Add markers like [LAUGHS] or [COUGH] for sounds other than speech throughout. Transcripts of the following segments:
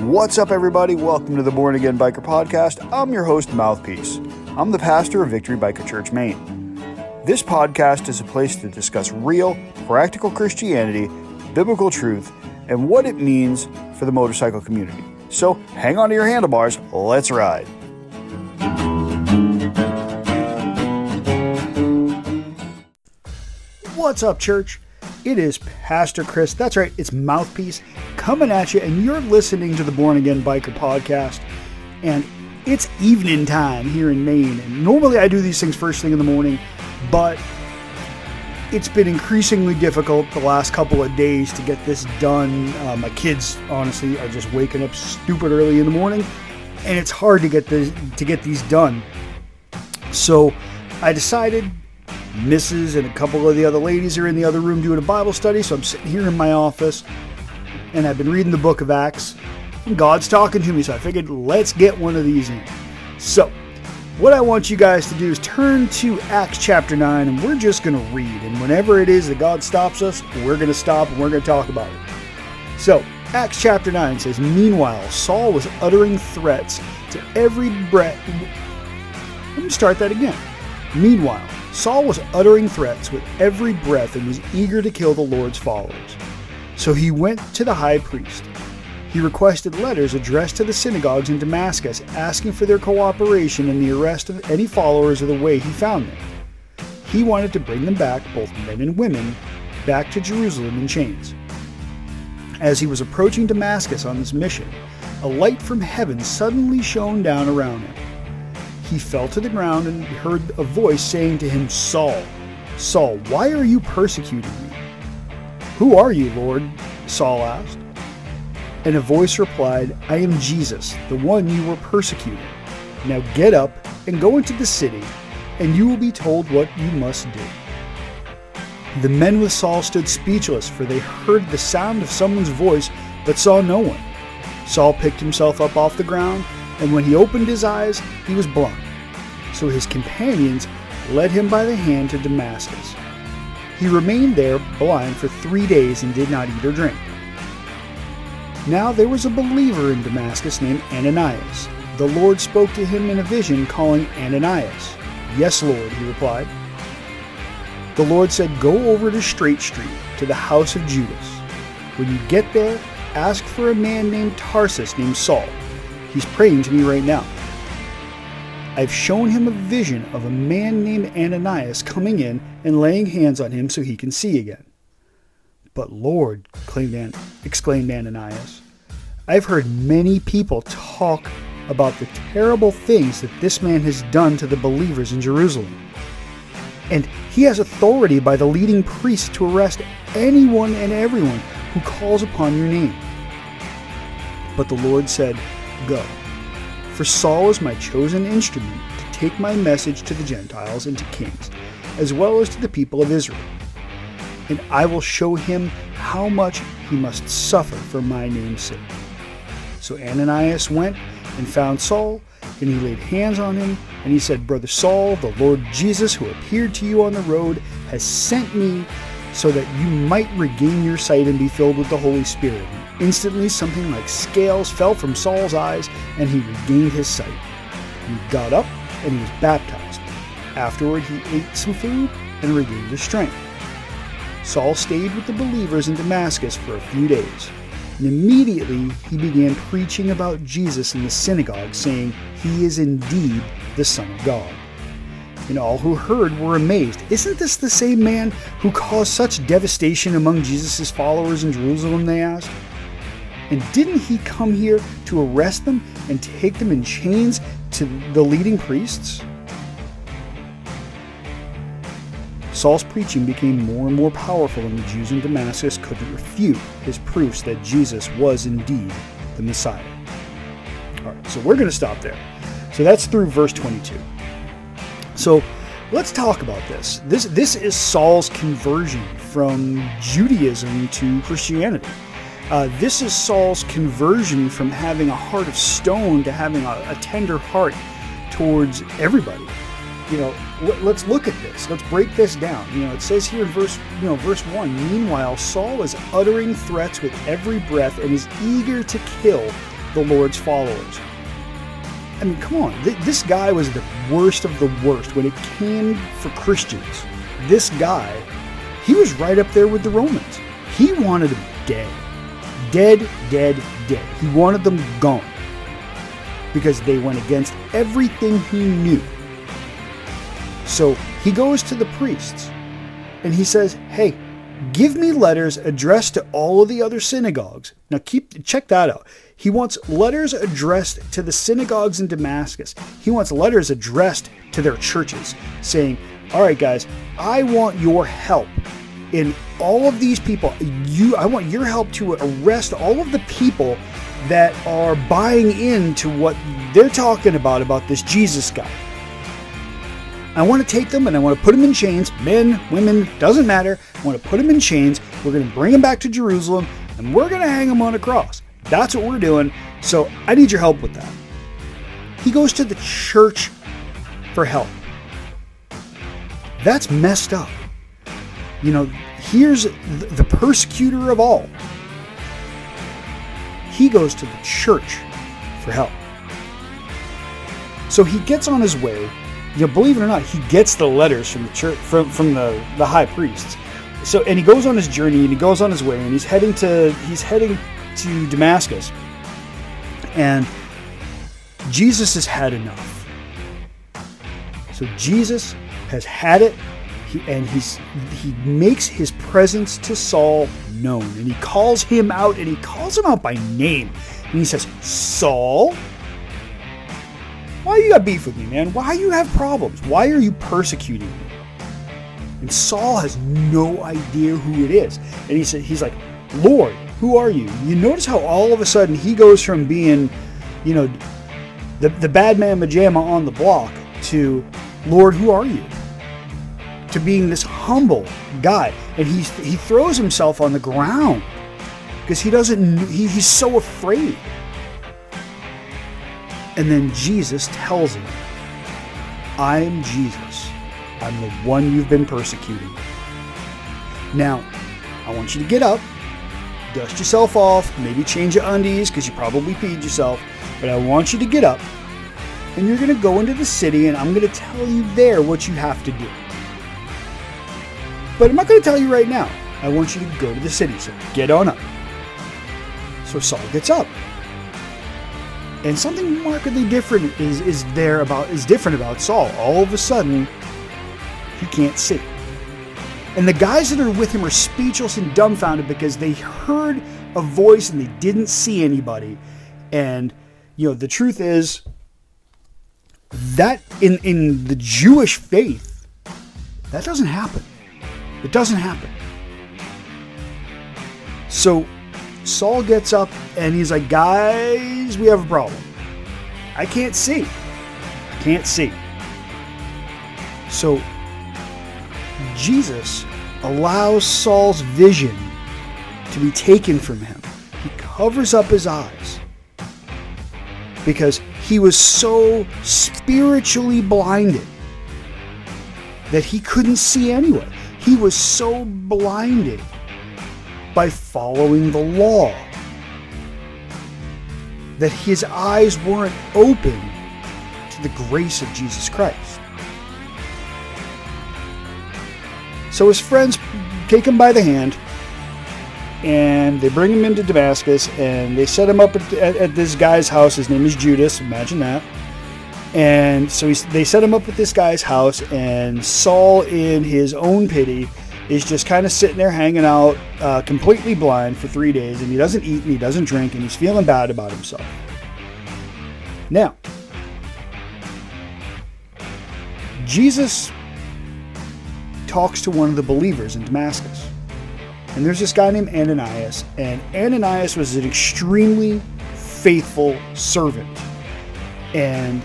What's up, everybody? Welcome to the Born Again Biker Podcast. I'm your host, Mouthpiece. I'm the pastor of Victory Biker Church, Maine. This podcast is a place to discuss real, practical Christianity, biblical truth, and what it means for the motorcycle community. So hang on to your handlebars, let's ride. What's up, church? It is Pastor Chris. That's right, it's Mouthpiece coming at you, and you're listening to the Born Again Biker podcast. And it's evening time here in Maine. And normally I do these things first thing in the morning, but it's been increasingly difficult the last couple of days to get this done. Uh, my kids, honestly, are just waking up stupid early in the morning, and it's hard to get this to get these done. So I decided Mrs. and a couple of the other ladies are in the other room doing a Bible study, so I'm sitting here in my office and I've been reading the book of Acts. And God's talking to me, so I figured let's get one of these in. So, what I want you guys to do is turn to Acts chapter 9 and we're just going to read. And whenever it is that God stops us, we're going to stop and we're going to talk about it. So, Acts chapter 9 says, Meanwhile, Saul was uttering threats to every breath. Let me start that again. Meanwhile, Saul was uttering threats with every breath and was eager to kill the Lord's followers. So he went to the high priest. He requested letters addressed to the synagogues in Damascus asking for their cooperation in the arrest of any followers of the way he found them. He wanted to bring them back, both men and women, back to Jerusalem in chains. As he was approaching Damascus on this mission, a light from heaven suddenly shone down around him. He fell to the ground and heard a voice saying to him, Saul, Saul, why are you persecuting me? Who are you, Lord? Saul asked. And a voice replied, I am Jesus, the one you were persecuting. Now get up and go into the city, and you will be told what you must do. The men with Saul stood speechless, for they heard the sound of someone's voice, but saw no one. Saul picked himself up off the ground, and when he opened his eyes, he was blind. So his companions led him by the hand to Damascus. He remained there blind for three days and did not eat or drink. Now there was a believer in Damascus named Ananias. The Lord spoke to him in a vision, calling Ananias. Yes, Lord, he replied. The Lord said, Go over to Straight Street, to the house of Judas. When you get there, ask for a man named Tarsus, named Saul. He's praying to me right now. I've shown him a vision of a man named Ananias coming in and laying hands on him so he can see again. But Lord, exclaimed Ananias, I've heard many people talk about the terrible things that this man has done to the believers in Jerusalem. And he has authority by the leading priest to arrest anyone and everyone who calls upon your name. But the Lord said, Go. For Saul is my chosen instrument to take my message to the Gentiles and to kings, as well as to the people of Israel. And I will show him how much he must suffer for my name's sake. So Ananias went and found Saul, and he laid hands on him, and he said, Brother Saul, the Lord Jesus, who appeared to you on the road, has sent me so that you might regain your sight and be filled with the Holy Spirit. Instantly, something like scales fell from Saul's eyes, and he regained his sight. He got up and he was baptized. Afterward, he ate some food and regained his strength. Saul stayed with the believers in Damascus for a few days. And immediately he began preaching about Jesus in the synagogue, saying, He is indeed the Son of God. And all who heard were amazed. Isn't this the same man who caused such devastation among Jesus' followers in Jerusalem? They asked. And didn't he come here to arrest them and take them in chains to the leading priests? Saul's preaching became more and more powerful, and the Jews in Damascus couldn't refute his proofs that Jesus was indeed the Messiah. All right, so we're going to stop there. So that's through verse 22. So let's talk about this. This this is Saul's conversion from Judaism to Christianity. Uh, this is Saul's conversion from having a heart of stone to having a, a tender heart towards everybody. you know, let's look at this. Let's break this down. You know, it says here in verse, you know, verse one. Meanwhile, Saul is uttering threats with every breath and is eager to kill the Lord's followers. I mean, come on. This guy was the worst of the worst when it came for Christians. This guy, he was right up there with the Romans. He wanted them dead. Dead, dead, dead. He wanted them gone because they went against everything he knew. So he goes to the priests and he says, Hey, give me letters addressed to all of the other synagogues. Now keep check that out. He wants letters addressed to the synagogues in Damascus. He wants letters addressed to their churches saying, "All right guys, I want your help in all of these people. You I want your help to arrest all of the people that are buying into what they're talking about about this Jesus guy. I want to take them and I want to put them in chains, men, women, doesn't matter. I want to put them in chains. We're going to bring them back to Jerusalem and we're going to hang them on a cross. That's what we're doing. So I need your help with that. He goes to the church for help. That's messed up. You know, here's the persecutor of all. He goes to the church for help. So he gets on his way. You know, believe it or not, he gets the letters from the church from, from the, the high priests. So and he goes on his journey and he goes on his way and he's heading to he's heading to Damascus. And Jesus has had enough. So Jesus has had it, he, and he's he makes his presence to Saul known, and he calls him out, and he calls him out by name, and he says, "Saul, why you got beef with me, man? Why you have problems? Why are you persecuting me?" And Saul has no idea who it is, and he said, "He's like, Lord, who are you? You notice how all of a sudden he goes from being, you know, the, the bad man pajama on the block to, Lord, who are you? To being this humble guy. And he, he throws himself on the ground because he doesn't, he, he's so afraid. And then Jesus tells him, I am Jesus. I'm the one you've been persecuting. Now, I want you to get up dust yourself off, maybe change your undies because you probably peed yourself. But I want you to get up and you're going to go into the city and I'm going to tell you there what you have to do. But I'm not going to tell you right now. I want you to go to the city. So get on up. So Saul gets up. And something markedly different is, is there about is different about Saul. All of a sudden, he can't see. And the guys that are with him are speechless and dumbfounded because they heard a voice and they didn't see anybody. And, you know, the truth is that in, in the Jewish faith, that doesn't happen. It doesn't happen. So Saul gets up and he's like, guys, we have a problem. I can't see. I can't see. So Jesus allows Saul's vision to be taken from him. He covers up his eyes because he was so spiritually blinded that he couldn't see anyway. He was so blinded by following the law that his eyes weren't open to the grace of Jesus Christ. So his friends take him by the hand and they bring him into Damascus and they set him up at, at, at this guy's house. His name is Judas, imagine that. And so they set him up at this guy's house, and Saul, in his own pity, is just kind of sitting there hanging out, uh, completely blind for three days, and he doesn't eat and he doesn't drink, and he's feeling bad about himself. Now, Jesus talks to one of the believers in Damascus. And there's this guy named Ananias, and Ananias was an extremely faithful servant. And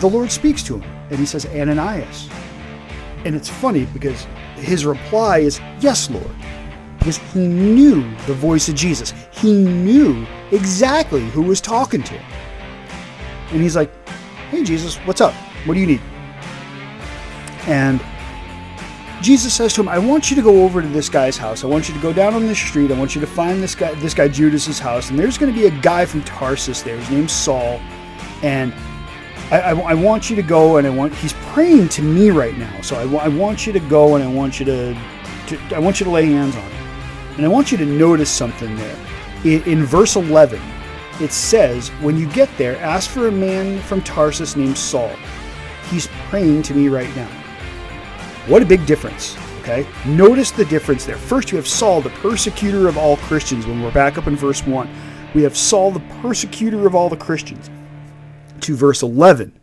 the Lord speaks to him, and he says, Ananias. And it's funny because his reply is, Yes, Lord. Because he knew the voice of Jesus. He knew exactly who was talking to him. And he's like, Hey, Jesus, what's up? What do you need? And Jesus says to him, I want you to go over to this guy's house. I want you to go down on this street. I want you to find this guy, this guy Judas's house. And there's going to be a guy from Tarsus there. His name's Saul. And I, I, I want you to go and I want, he's praying to me right now. So I, I want you to go and I want you to, to, I want you to lay hands on him. And I want you to notice something there. In, in verse 11, it says, When you get there, ask for a man from Tarsus named Saul. He's praying to me right now. What a big difference. Okay? Notice the difference there. First, you have Saul, the persecutor of all Christians, when we're back up in verse 1. We have Saul, the persecutor of all the Christians. To verse 11,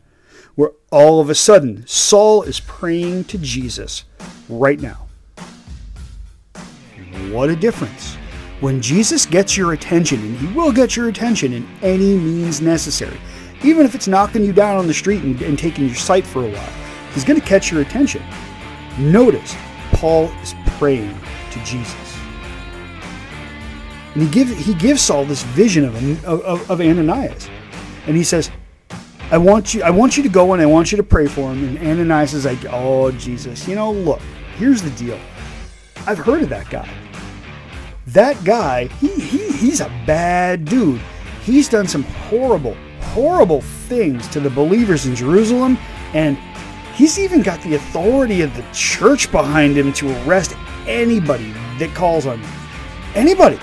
where all of a sudden Saul is praying to Jesus right now. What a difference. When Jesus gets your attention, and he will get your attention in any means necessary, even if it's knocking you down on the street and, and taking your sight for a while, he's going to catch your attention. Notice, Paul is praying to Jesus. And he, give, he gives Saul this vision of, of, of Ananias. And he says, I want you I want you to go and I want you to pray for him. And Ananias is like, oh Jesus, you know, look, here's the deal. I've heard of that guy. That guy, he, he he's a bad dude. He's done some horrible, horrible things to the believers in Jerusalem, and He's even got the authority of the church behind him to arrest anybody that calls on him. Anybody.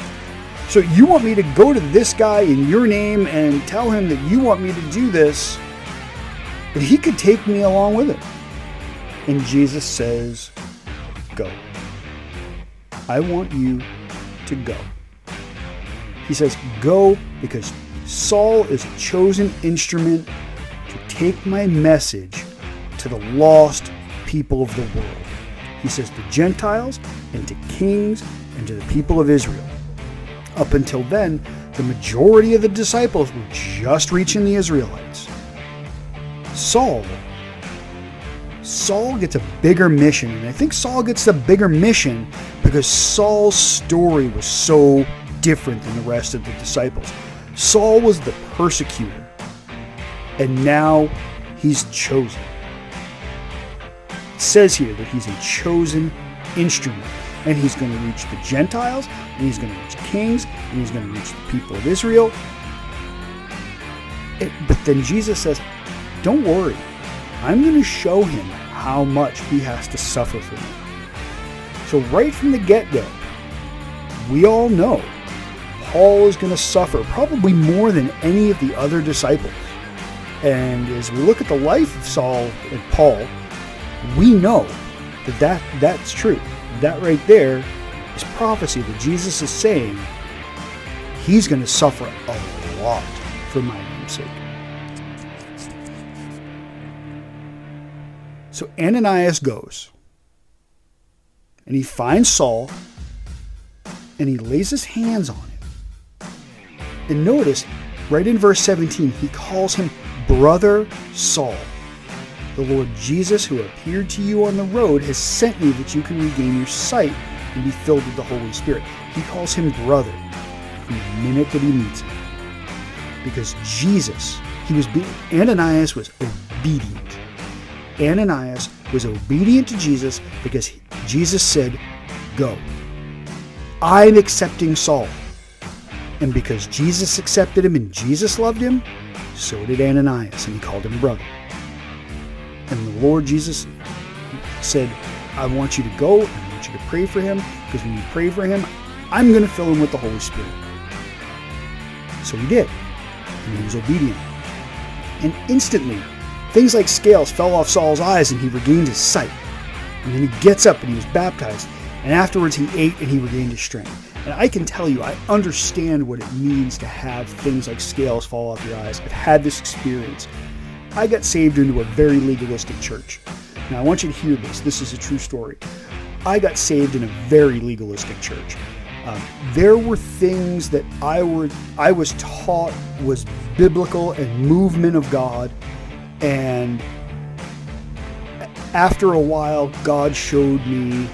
So you want me to go to this guy in your name and tell him that you want me to do this, but he could take me along with it. And Jesus says, Go. I want you to go. He says, Go because Saul is a chosen instrument to take my message to the lost people of the world. He says to Gentiles and to kings and to the people of Israel. Up until then, the majority of the disciples were just reaching the Israelites. Saul, Saul gets a bigger mission, and I think Saul gets a bigger mission because Saul's story was so different than the rest of the disciples. Saul was the persecutor, and now he's chosen says here that he's a chosen instrument and he's going to reach the Gentiles, and he's going to reach kings, and he's going to reach the people of Israel. It, but then Jesus says, Don't worry, I'm going to show him how much he has to suffer for me. So, right from the get go, we all know Paul is going to suffer probably more than any of the other disciples. And as we look at the life of Saul and Paul, we know that, that that's true. That right there is prophecy that Jesus is saying he's going to suffer a lot for my name's sake. So Ananias goes and he finds Saul and he lays his hands on him. And notice, right in verse 17, he calls him Brother Saul. The Lord Jesus, who appeared to you on the road, has sent me that you can regain your sight and be filled with the Holy Spirit. He calls him brother from the minute that he meets him. Because Jesus, he was be- Ananias was obedient. Ananias was obedient to Jesus because Jesus said, Go. I'm accepting Saul. And because Jesus accepted him and Jesus loved him, so did Ananias, and he called him brother. And the Lord Jesus said, I want you to go and I want you to pray for him because when you pray for him, I'm going to fill him with the Holy Spirit. So he did. And he was obedient. And instantly, things like scales fell off Saul's eyes and he regained his sight. And then he gets up and he was baptized. And afterwards, he ate and he regained his strength. And I can tell you, I understand what it means to have things like scales fall off your eyes. I've had this experience. I got saved into a very legalistic church. Now, I want you to hear this. This is a true story. I got saved in a very legalistic church. Um, there were things that I were I was taught was biblical and movement of God, and after a while, God showed me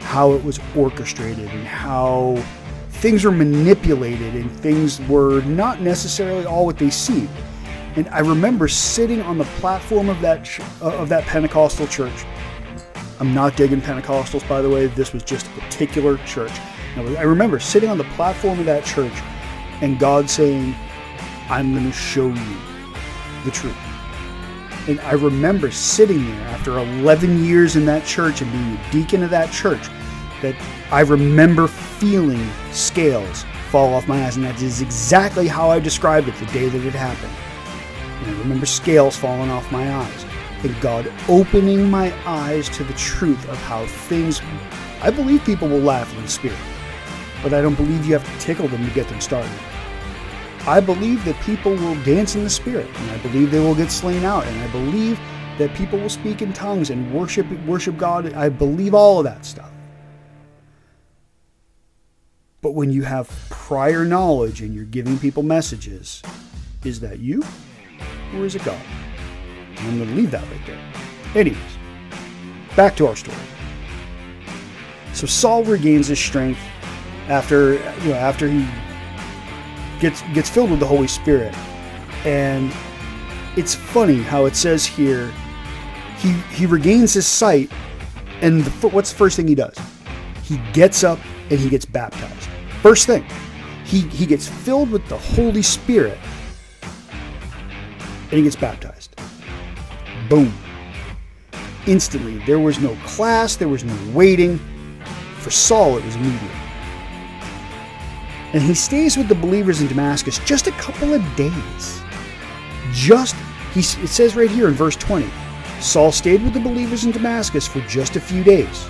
how it was orchestrated and how things were manipulated and things were not necessarily all what they seemed. And I remember sitting on the platform of that ch- uh, of that Pentecostal church. I'm not digging Pentecostals, by the way. This was just a particular church. I remember sitting on the platform of that church and God saying, I'm going to show you the truth. And I remember sitting there after 11 years in that church and being a deacon of that church that I remember feeling scales fall off my eyes. And that is exactly how I described it the day that it happened. And I remember scales falling off my eyes. And God opening my eyes to the truth of how things. I believe people will laugh in the spirit, but I don't believe you have to tickle them to get them started. I believe that people will dance in the spirit, and I believe they will get slain out, and I believe that people will speak in tongues and worship worship God. I believe all of that stuff. But when you have prior knowledge and you're giving people messages, is that you or is it God? I'm going to leave that right there. Anyways, back to our story. So Saul regains his strength after you know after he gets gets filled with the Holy Spirit, and it's funny how it says here he he regains his sight, and the, what's the first thing he does? He gets up and he gets baptized. First thing, he he gets filled with the Holy Spirit, and he gets baptized. Boom. Instantly, there was no class, there was no waiting. For Saul, it was immediate and he stays with the believers in Damascus just a couple of days. Just, he, it says right here in verse 20 Saul stayed with the believers in Damascus for just a few days.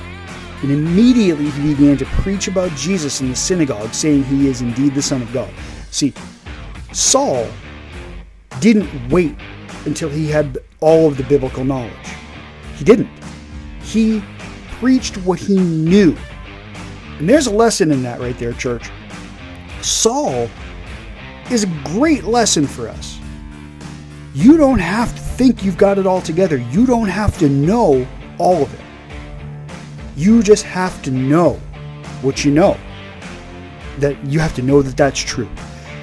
And immediately he began to preach about Jesus in the synagogue, saying he is indeed the Son of God. See, Saul didn't wait until he had all of the biblical knowledge. He didn't. He preached what he knew. And there's a lesson in that right there, church. Saul is a great lesson for us. You don't have to think you've got it all together. You don't have to know all of it. You just have to know what you know. That you have to know that that's true.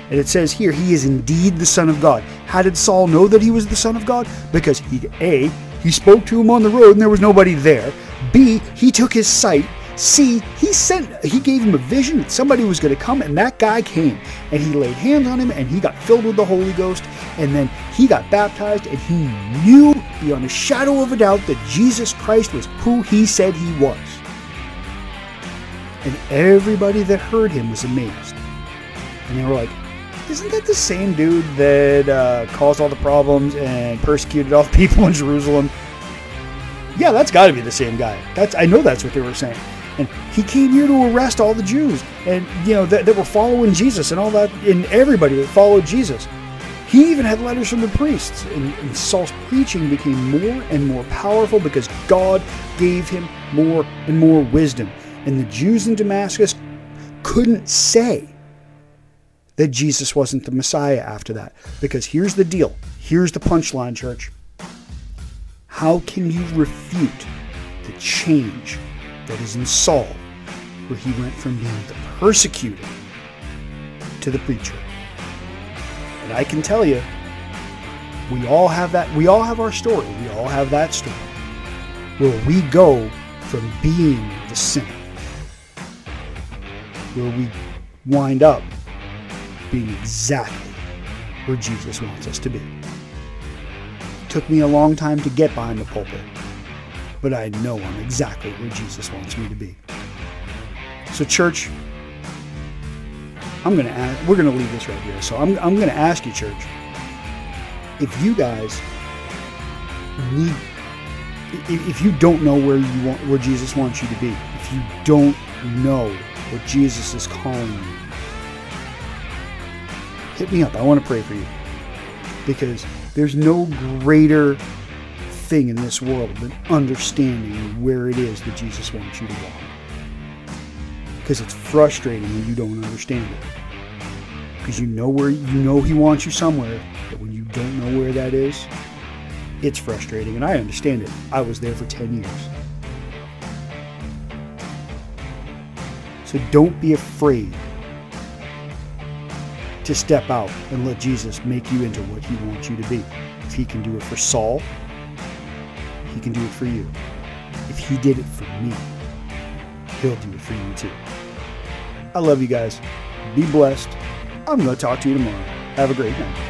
And it says here, he is indeed the Son of God. How did Saul know that he was the Son of God? Because he, A, he spoke to him on the road and there was nobody there. B, he took his sight C, he sent, he gave him a vision that somebody was going to come, and that guy came, and he laid hands on him, and he got filled with the Holy Ghost, and then he got baptized, and he knew beyond a shadow of a doubt that Jesus Christ was who he said he was. And everybody that heard him was amazed. And they were like, isn't that the same dude that uh, caused all the problems and persecuted all the [LAUGHS] people in Jerusalem? Yeah, that's got to be the same guy. That's I know that's what they were saying. And he came here to arrest all the Jews and, you know, that, that were following Jesus and all that, and everybody that followed Jesus. He even had letters from the priests. And, and Saul's preaching became more and more powerful because God gave him more and more wisdom. And the Jews in Damascus couldn't say that Jesus wasn't the Messiah after that. Because here's the deal here's the punchline, church. How can you refute the change that is in Saul, where he went from being the persecutor to the preacher. And I can tell you, we all have that, we all have our story. We all have that story. Where we go from being the sinner, where we wind up being exactly where Jesus wants us to be. It took me a long time to get behind the pulpit but I know I'm exactly where Jesus wants me to be. So, church, I'm gonna ask, we're gonna leave this right here. So I'm, I'm gonna ask you, church, if you guys need, if you don't know where you want, where Jesus wants you to be, if you don't know what Jesus is calling you, hit me up. I want to pray for you because there's no greater thing in this world than understanding where it is that Jesus wants you to walk. Because it's frustrating when you don't understand it. Because you know where you know He wants you somewhere, but when you don't know where that is, it's frustrating. And I understand it. I was there for 10 years. So don't be afraid to step out and let Jesus make you into what he wants you to be. If he can do it for Saul, he can do it for you. If he did it for me, he'll do it for you too. I love you guys. Be blessed. I'm going to talk to you tomorrow. Have a great night.